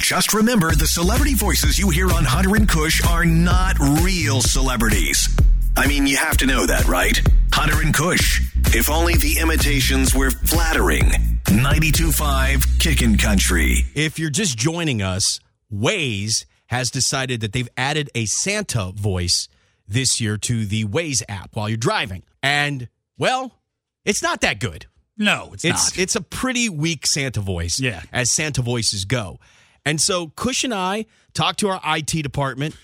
Just remember the celebrity voices you hear on Hunter and Kush are not real celebrities. I mean, you have to know that, right? Hunter and Kush. If only the imitations were flattering. 92.5 Kickin' Country. If you're just joining us, Waze has decided that they've added a Santa voice this year to the Waze app while you're driving. And, well, it's not that good. No, it's, It's not. it's a pretty weak Santa voice, Yeah. as Santa voices go. And so Kush and I talked to our IT department,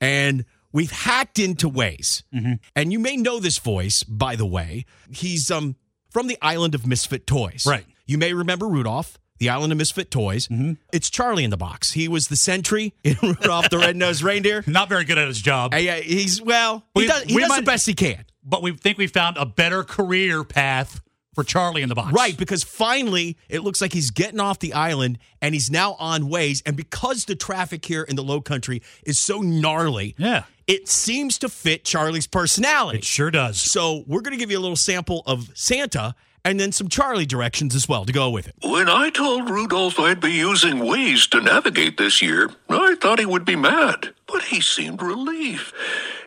and we've hacked into Waze. Mm-hmm. And you may know this voice, by the way. He's um from the island of Misfit Toys. Right. You may remember Rudolph. The Island of Misfit Toys. Mm-hmm. It's Charlie in the Box. He was the sentry in Rudolph the Red-Nosed Reindeer. not very good at his job. Uh, he's well, he does, he we does the best he can. but we think we found a better career path for Charlie in the box. Right, because finally it looks like he's getting off the island and he's now on Waze. And because the traffic here in the low country is so gnarly, Yeah. it seems to fit Charlie's personality. It sure does. so we're going to give you a little sample of Santa and then some Charlie directions as well to go with it. When I told Rudolph I'd be using Waze to navigate this year, I thought he would be mad, but he seemed relieved.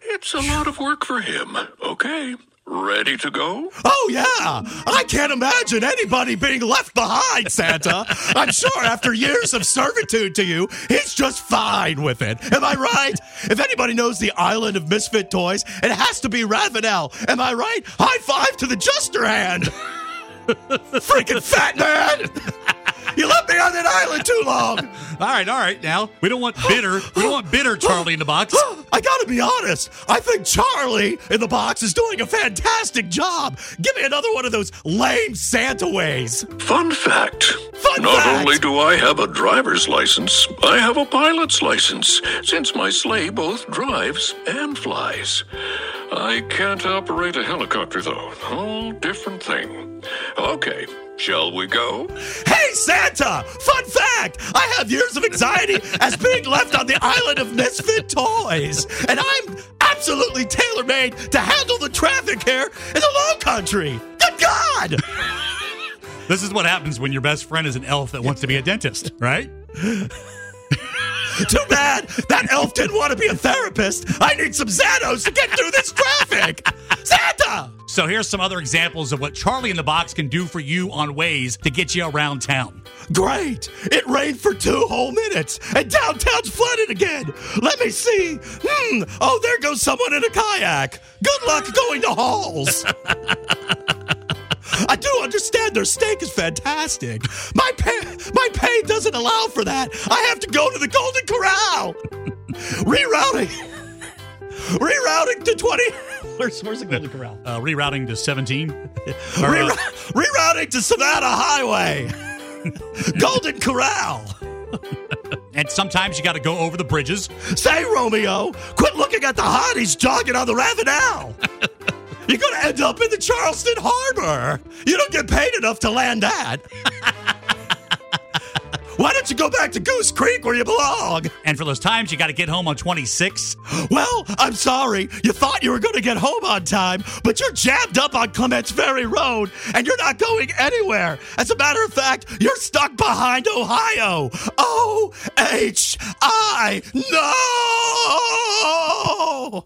It's a lot of work for him. Okay, ready to go? Oh, yeah. I can't imagine anybody being left behind, Santa. I'm sure after years of servitude to you, he's just fine with it. Am I right? If anybody knows the island of misfit toys, it has to be Ravenel. Am I right? High five to the Juster hand. Freaking fat man. You left me on that island too long. All right, all right. Now we don't want bitter. We don't want bitter Charlie in the box. I gotta be honest. I think Charlie in the box is doing a fantastic job. Give me another one of those lame Santa ways. Fun fact. Fun Not fact. only do I have a driver's license, I have a pilot's license, since my sleigh both drives and flies. I can't operate a helicopter, though. Whole different thing. Okay, shall we go? Hey, Santa! Fun fact! I have years of anxiety as being left on the island of misfit toys. And I'm absolutely tailor made to handle the traffic here in the low country. Good God! This is what happens when your best friend is an elf that wants to be a dentist, right? Too bad that elf didn't want to be a therapist. I need some Xanos to get through this traffic. Santa! So here's some other examples of what Charlie in the box can do for you on Waze to get you around town. Great! It rained for two whole minutes, and downtown's flooded again. Let me see. Hmm. Oh, there goes someone in a kayak. Good luck going to Halls. I do understand their steak is fantastic. My pay, my pay doesn't allow for that. I have to go to the Golden Corral. Rerouting. Rerouting to 20. Where's, where's the Golden Corral? Uh, rerouting to 17. Or, uh, rerouting to Savannah Highway. Golden Corral. and sometimes you got to go over the bridges. Say, Romeo, quit looking at the hotties jogging on the Ravenel. You're going to end up in the Charleston Harbor. You don't get paid enough to land that. You go back to Goose Creek where you belong? And for those times you got to get home on 26. Well, I'm sorry. You thought you were going to get home on time, but you're jammed up on Clements Ferry Road and you're not going anywhere. As a matter of fact, you're stuck behind Ohio. O H I. No!